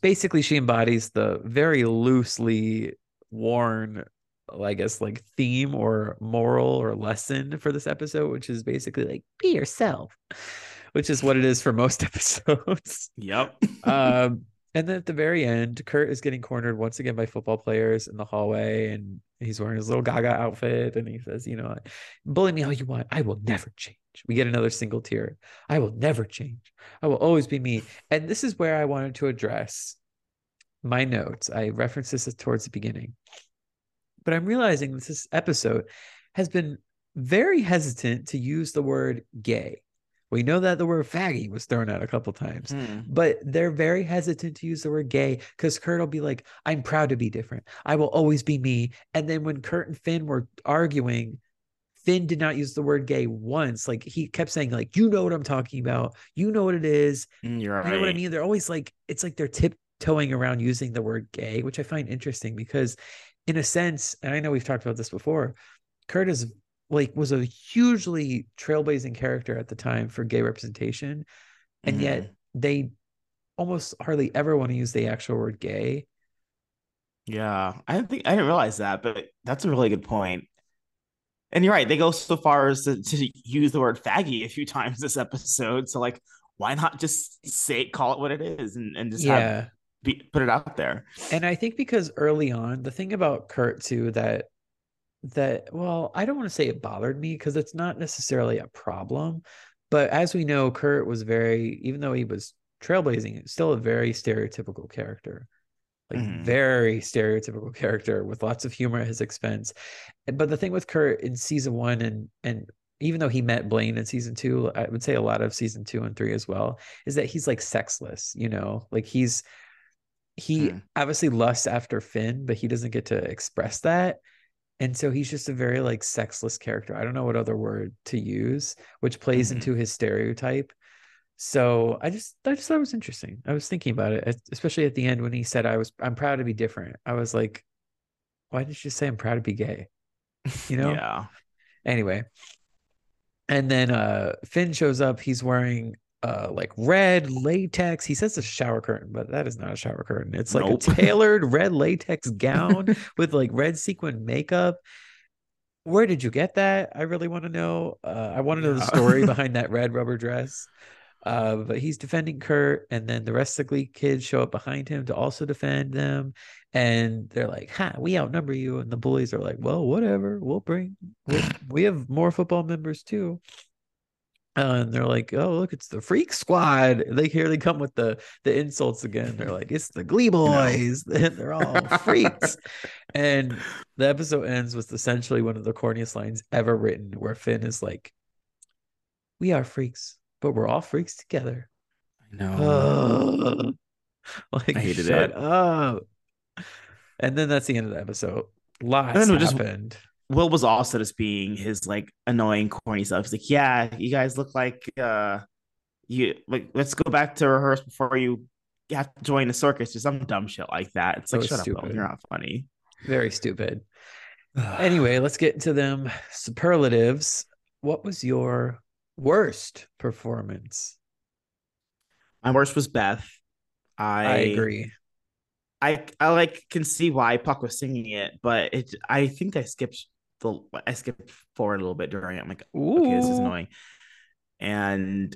basically, she embodies the very loosely worn, I guess, like theme or moral or lesson for this episode, which is basically like, be yourself, which is what it is for most episodes. Yep. um, and then at the very end, Kurt is getting cornered once again by football players in the hallway, and he's wearing his little Gaga outfit, and he says, "You know, bully me all you want, I will never change." We get another single tear. I will never change. I will always be me. And this is where I wanted to address my notes. I referenced this towards the beginning, but I'm realizing this episode has been very hesitant to use the word gay we know that the word faggy was thrown out a couple times, hmm. but they're very hesitant to use the word gay because Kurt will be like, I'm proud to be different. I will always be me. And then when Kurt and Finn were arguing, Finn did not use the word gay once. Like he kept saying, like, you know what I'm talking about. You know what it is. Mm, you're right. You know what I mean? They're always like, it's like they're tiptoeing around using the word gay, which I find interesting because in a sense, and I know we've talked about this before, Kurt is like was a hugely trailblazing character at the time for gay representation and mm-hmm. yet they almost hardly ever want to use the actual word gay. Yeah i didn't think i didn't realize that but that's a really good point. And you're right they go so far as to, to use the word faggy a few times this episode so like why not just say call it what it is and, and just yeah. have, be, put it out there. And i think because early on the thing about kurt too that that well i don't want to say it bothered me because it's not necessarily a problem but as we know kurt was very even though he was trailblazing still a very stereotypical character like mm. very stereotypical character with lots of humor at his expense but the thing with kurt in season one and and even though he met blaine in season two i would say a lot of season two and three as well is that he's like sexless you know like he's he mm. obviously lusts after finn but he doesn't get to express that and so he's just a very like sexless character. I don't know what other word to use which plays mm-hmm. into his stereotype. So i just i just thought it was interesting. I was thinking about it especially at the end when he said i was i'm proud to be different. I was like why did you say i'm proud to be gay? You know? Yeah. Anyway. And then uh finn shows up. He's wearing uh like red latex he says a shower curtain but that is not a shower curtain it's like nope. a tailored red latex gown with like red sequin makeup where did you get that i really want to know uh, i want to know the story behind that red rubber dress uh, but he's defending Kurt, and then the rest of the Glee kids show up behind him to also defend them. And they're like, "Ha, we outnumber you." And the bullies are like, "Well, whatever. We'll bring. we we have more football members too." Uh, and they're like, "Oh, look, it's the Freak Squad." They here they come with the the insults again. They're like, "It's the Glee Boys." they're all freaks. and the episode ends with essentially one of the corniest lines ever written, where Finn is like, "We are freaks, but we're all freaks together." I know. like, I hated shut it. up. And then that's the end of the episode. Lots it just- happened. Will was also just being his like annoying, corny stuff. He's like, "Yeah, you guys look like uh, you like. Let's go back to rehearse before you have to join the circus or some dumb shit like that." It's like, So shut up, Will. You're not funny. Very stupid. Anyway, let's get into them superlatives. What was your worst performance? my worst was Beth. I, I, agree. I I like can see why Puck was singing it, but it I think I skipped the I skipped forward a little bit during it. I'm like, okay, this is annoying. And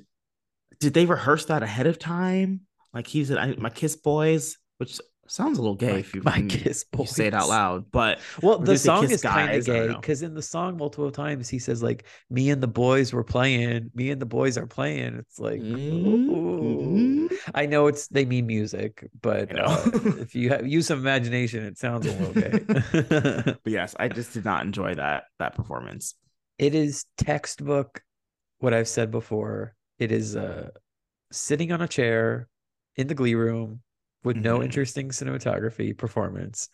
did they rehearse that ahead of time? Like he said, I, my kiss boys, which sounds a little gay My- if you, my kiss you say it out loud. But Well, the song is kind of guys? I don't gay because in the song, multiple times he says like, "Me and the boys were playing. Me and the boys are playing." It's like, ooh. Mhm. I know it's they mean music, but uh, if you have, use some imagination, it sounds a little gay. but yes, I just did not enjoy that that performance. it is textbook what I've said before. It is uh sitting on a chair in the glee room with no Mhm. interesting cinematography performance.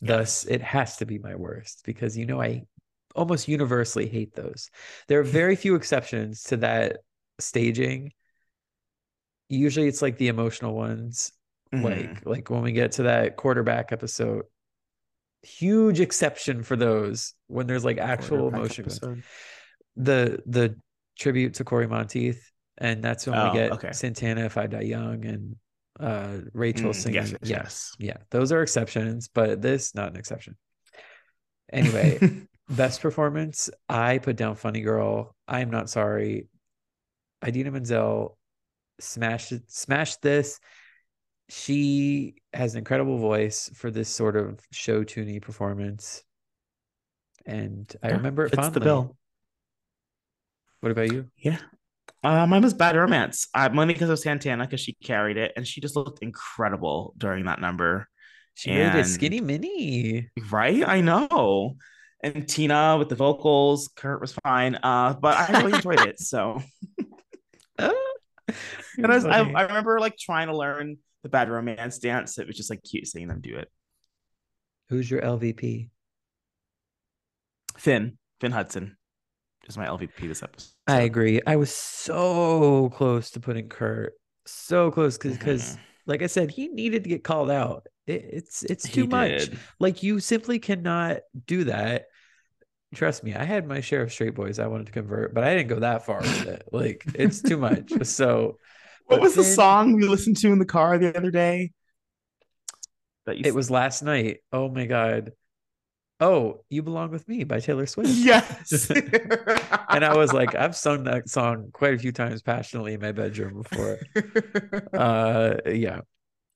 Thus, it has to be my worst because you know I almost universally hate those. There are very few exceptions to that staging. Usually it's like the emotional ones Mhm. like like when we get to that quarterback episode huge exception for those when there's like actual emotion episode. the the tribute to Cory Monteith and that's when Oh, we get okay. Santana if I die young and uh Rachel Mm, singing yes, yes, yeah yes. yeah those are exceptions but this not an exception anyway best performance I put down Funny Girl I'm not sorry Idina Menzel smashed it smashed this she has an incredible voice for this sort of show tuney performance and I Yeah, remember it fondly. the bill. What about you? Yeah. Uh, mine was Bad Romance. Uh, mainly because of Santana, because she carried it and she just looked incredible during that number. She made it And- skinny mini. Right? I know. And Tina with the vocals, Kurt was fine. Uh, but I really enjoyed it. So and I, was, I, I remember like trying to learn the Bad Romance dance. It was just like cute seeing them do it. Who's your LVP? Finn, Finn Hudson is my LVP this episode. I agree. I was so close to putting Kurt. So close because Mhm. like I said, he needed to get called out. It, it's it's He too much. did. Like you simply cannot do that. Trust me, I had my share of straight boys I wanted to convert, but I didn't go that far with it. Like it's too much. So What but was the song we listened to in the car the other day? That you It was last night. Oh my god. Oh, you belong with me by Taylor Swift. yes. and I was like, I've sung that song quite a few times passionately in my bedroom before. Uh, yeah.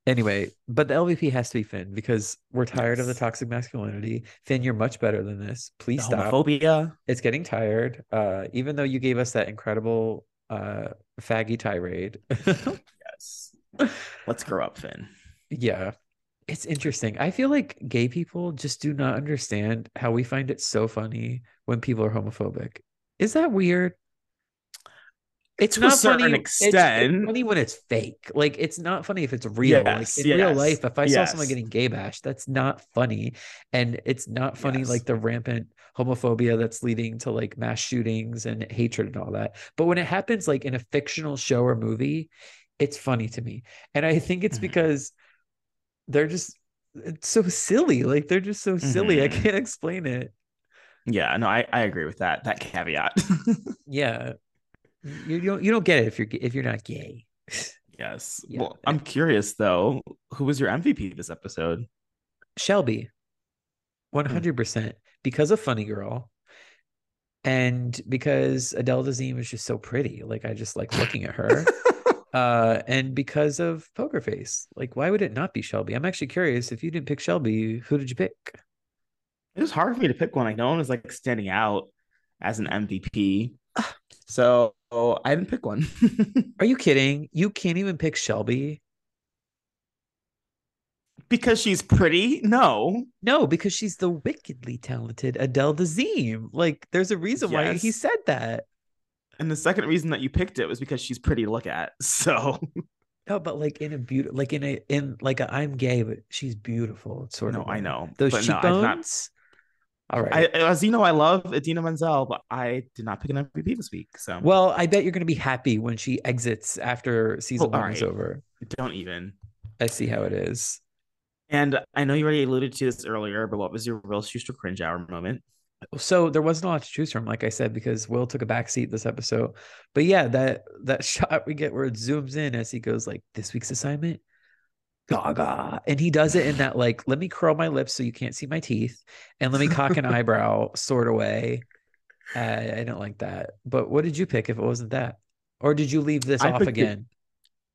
Anyway, but the LVP has to be Finn because we're tired of the toxic masculinity. Finn, you're much better than this. Please The stop. homophobia. It's getting tired. Uh, even though you gave us that incredible uh faggy tirade. Yes. Let's grow up, Finn. yeah. It's interesting. I feel like gay people just do not understand how we find it so funny when people are homophobic. Is that weird? It's To a not certain funny. it's- It's, funny when it's fake. Like it's not funny if it's real. like Yes, in real life, if I saw someone getting gay bashed, that's not funny. And it's not funny Yes. like the rampant homophobia that's leading to like mass shootings and hatred and all that. But when it happens like in a fictional show or movie, it's funny to me. And I think it's Mhm. because they're just it's so silly. Like they're just so silly. I Mhm. can't explain it. Yeah, no, I, I agree with that. That caveat. Yeah. You, you don't you don't get it if you're if you're not gay. yes. Yeah. Well, I'm curious though. Who was your MVP this episode? Shelby, 100% because of Funny Girl and because Adele Dazeem is just so pretty. Like I just like looking at her. uh and because of Poker Face. Like why would it not be Shelby? I'm actually curious if you didn't pick Shelby, who did you pick? It was hard for me to pick one. Like no one was like standing out as an MVP. So I didn't pick one. Are you kidding? You can't even pick Shelby. because she's pretty? No. No, because she's the wickedly talented Adele Dazeem. Like, there's a reason why he said that. And the second reason that you picked it was because she's pretty to look at. So No, but like in a beautiful, like in a in like a I'm gay, but she's beautiful. Sort no, of. I know. those but no, I did cheekbones. not- All right. I, as you know, I love Idina Menzel, but I did not pick an MVP this week. So well, I bet you're gonna be happy when she exits after season Oh, one is over. don't even. I see how it is. And I know you already alluded to this earlier, but what was your real Schuester cringe hour moment? So there wasn't a lot to choose from, like I said, because Will took a back seat this episode. But yeah, that that shot we get where it zooms in as he goes like, "This week's assignment, Gaga," and he does it in that like, "Let me curl my lips so you can't see my teeth, and let me cock an eyebrow" sort of way. Uh, I didn't like that. But what did you pick if it wasn't that, or did you leave this I off picked it- again?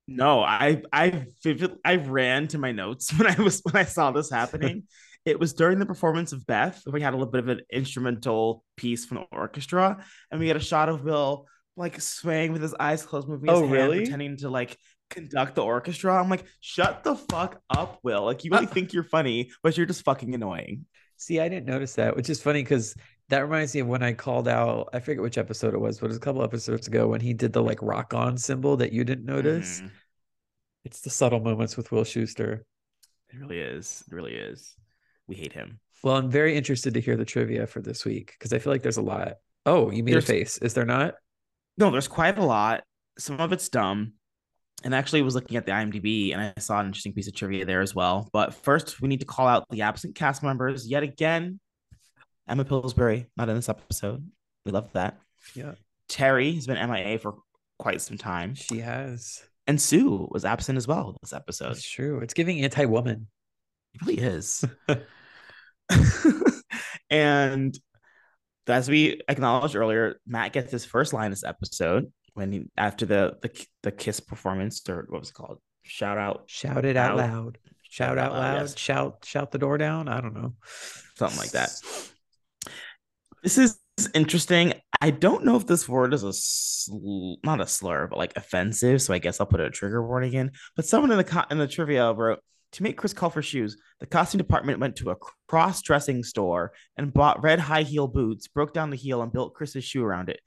No, I I vivid, I ran to my notes when I was when I saw this happening. It was during the performance of Beth. We had a little bit of an instrumental piece from the orchestra, and we had a shot of Will like swaying with his eyes closed, moving his Oh, hand, really? pretending to like conduct the orchestra. I'm like, shut the fuck up, Will. Like you really think you're funny, but you're just fucking annoying. See, I didn't notice that, which is funny because that reminds me of when I called out. I forget which episode it was, but it was a couple episodes ago when he did the like rock on symbol that you didn't notice. Mhm. It's the subtle moments with Will Schuester. It really is. It really is. We hate him. Well, I'm very interested to hear the trivia for this week because I feel like there's a lot. Oh, you made There's- a face. Is there not? No, there's quite a lot. Some of it's dumb. And actually, I was looking at the IMDb and I saw an interesting piece of trivia there as well. But first, we need to call out the absent cast members yet again. Emma Pillsbury, not in this episode. We love that. Yeah, Terri has been MIA for quite some time. she has. And Sue was absent as well this episode. It's true. It's giving anti-woman. It really is. and as we acknowledged earlier, Matt gets his first line this episode when he after the the the kiss performance or what was it called? Shout out, Shout it out Out. loud. Shout out loud. yes. Shout shout the door down. I don't know. something like that. This is interesting. I don't know if this word is a sl- not a slur, but like offensive. So I guess I'll put a trigger warning in. But someone in the co- in the trivia wrote to make Chris Colfer's shoes. The costume department went to a cross dressing store and bought red high heel boots, broke down the heel, and built Chris's shoe around it.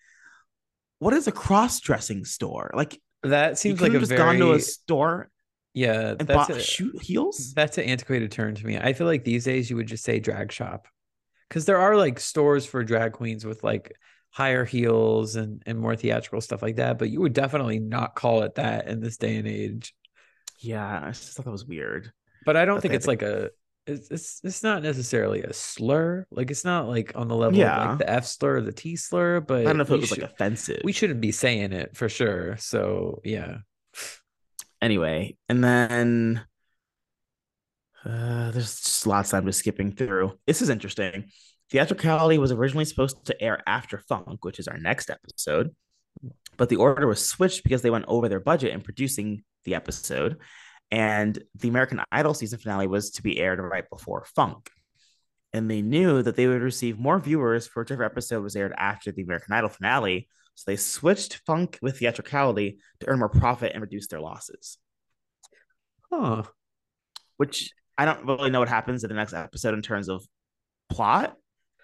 What is a cross dressing store? Like That you seems could like have a just very gone to a store yeah. and That's bought a, shoe heels. That's an antiquated term to me. I feel like these days you would just say drag shop because there are like stores for drag queens with like higher heels and, and more theatrical stuff like that. But you would definitely not call it that in this day and age. Yeah, I just thought that was weird. But I don't But think it's like a it's, it's it's not necessarily a slur. Like it's not like on the level of Yeah. like the F slur or the T slur. But I don't know if it was should- like offensive. we shouldn't be saying it for sure. So yeah. anyway, and then uh, there's just lots I'm just skipping through. This is interesting. Theatricality was originally supposed to air after Funk, which is our next episode, but the order was switched because they went over their budget in producing the episode, and the American Idol season finale was to be aired right before Funk. And they knew that they would receive more viewers for whichever episode was aired after the American Idol finale. So they switched Funk with theatricality to earn more profit and reduce their losses Huh. which I don't really know what happens in the next episode in terms of plot,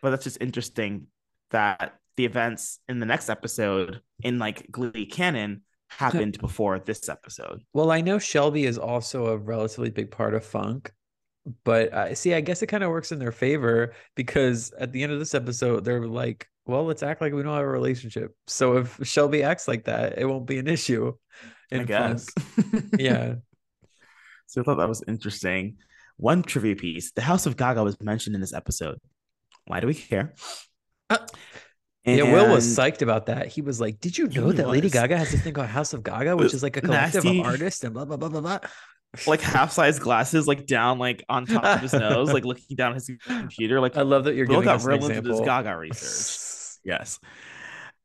but that's just interesting that the events in the next episode in like Glee canon happened before this episode. Well, I know Shelby is also a relatively big part of funk, but uh, see, I guess it kind of works in their favor because at the end of this episode, they're like, well, let's act like we don't have a relationship. So if Shelby acts like that, it won't be an issue. I in guess. Funk. Yeah. so I thought that was interesting. One trivia piece: the House of Gaga was mentioned in this episode. Why do we care? Uh, Yeah, Will was psyched about that. He was like, Did you know that Lady. Gaga has this thing called House of Gaga, which is like a collective nasty. of artists and blah blah blah blah blah. like half size glasses, like down, like on top of his nose, like looking down his computer. Like I love that you're giving got real into this. Gaga research. Yes.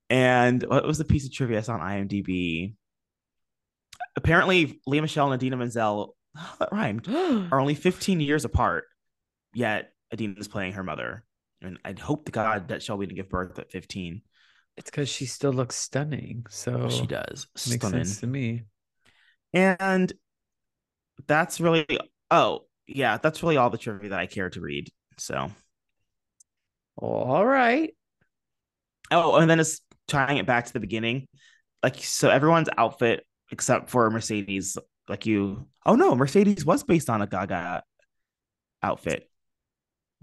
And what was the piece of trivia I saw on IMDb? Apparently, Lea Michele and Idina Menzel, oh, that rhymed, are only 15 years apart, yet Adina is playing her mother. And I'd hope to God that Shelby didn't give birth at 15. It's because she still looks stunning. So she does. Makes Stunning. sense to me. And that's really oh yeah, that's really all the trivia that I care to read. So All right. oh, and then it's tying it back to the beginning. Like so everyone's outfit except for Mercedes, like you oh no, Mercedes was based on a Gaga outfit.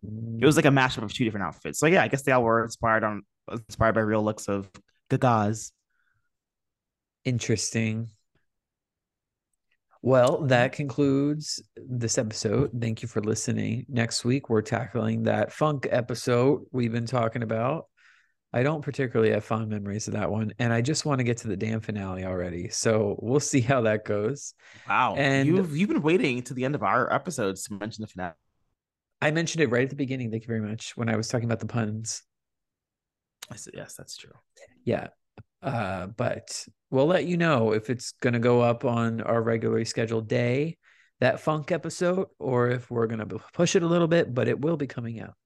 It was like a mashup of two different outfits. So yeah, I guess they all were inspired on inspired by real looks of Gaga's. Interesting. Well, that mm-hmm. concludes this episode. Thank you for listening. Next week, we're tackling that funk episode we've been talking about. I don't particularly have fond memories of that one, and I just want to get to the damn finale already. So we'll see how that goes. Wow. And- you've you've been waiting to the end of our episodes to mention the finale. I mentioned it right at the beginning. Thank you very much when I was talking about the puns. I said, yes, that's true. Yeah. Uh, but we'll let you know if it's going to go up on our regularly scheduled day, that funk episode, or if we're going to push it a little bit, but it will be coming out.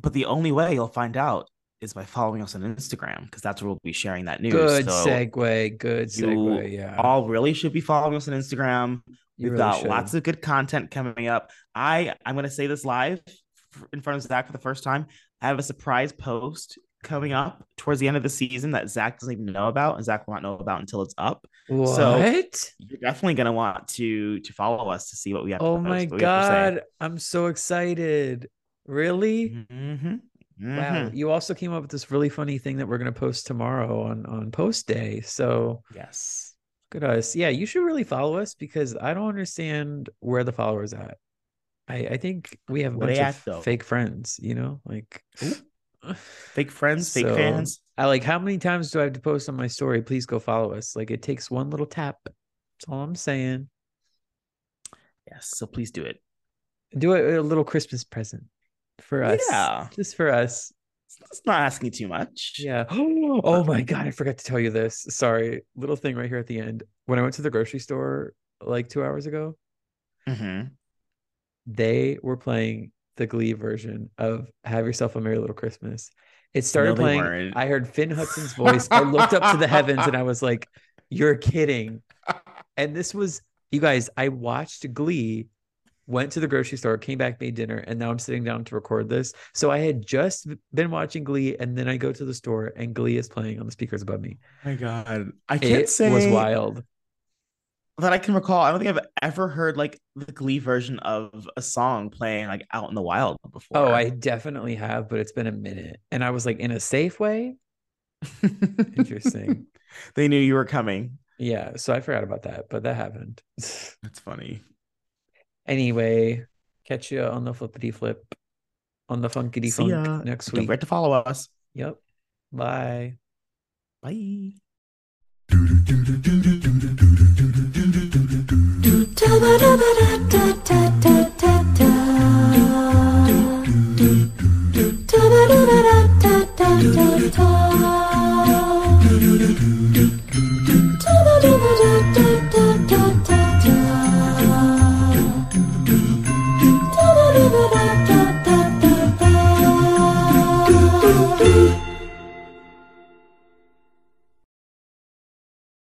But the only way you'll find out is by following us on Instagram because that's where we'll be sharing that news. Good So segue. Good you segue. Yeah. all really should be following us on Instagram. You We've really got should. lots of good content coming up. I I'm gonna say this live in front of Zach for the first time. I have a surprise post coming up towards the end of the season that Zach doesn't even know about, and Zach will not know about until it's up. What? so- You're definitely gonna want to to follow us to see what we have. to oh post, my. God. I'm so excited. Really? Mm-hmm. Mhm. Wow. You also came up with this really funny thing that we're going to post tomorrow on, on post day. So Yes. Good us. Yeah, you should really follow us because I don't understand where the followers at. I I think we have a bunch of though? fake friends, you know, like Fake friends, fake So, fans. I like how many times do I have to post on my story? Please go follow us. Like it takes one little tap. That's all I'm saying. Yes. So please do it. Do a, a little Christmas present for us. Yeah. Just for us. It's not asking too much. Yeah. Oh my god, I forgot to tell you this. Sorry. Little thing right here at the end. When I went to the grocery store like 2 hours ago, Mhm. they were playing the Glee version of "Have Yourself a Merry Little Christmas." It started they playing. weren't. I heard Finn Hudson's voice. I looked up to the heavens and I was like, "You're kidding!" And this was, you guys. I watched Glee, went to the grocery store, came back, made dinner, and now I'm sitting down to record this. So I had just been watching Glee, and then I go to the store, and Glee is playing on the speakers above me. Oh my god. I can't say It say was wild. that I can recall. I don't think I've ever heard like the Glee version of a song playing like out in the wild before. Oh, I definitely have, but it's been a minute, and I was like, in a safe way. Interesting. they knew you were coming. Yeah, so I forgot about that, but that happened. That's funny. Anyway, catch you on the flippity flip, on the funkity See funk ya. next week. Don't forget to follow us. Yep. Bye. Bye. Do, do, do,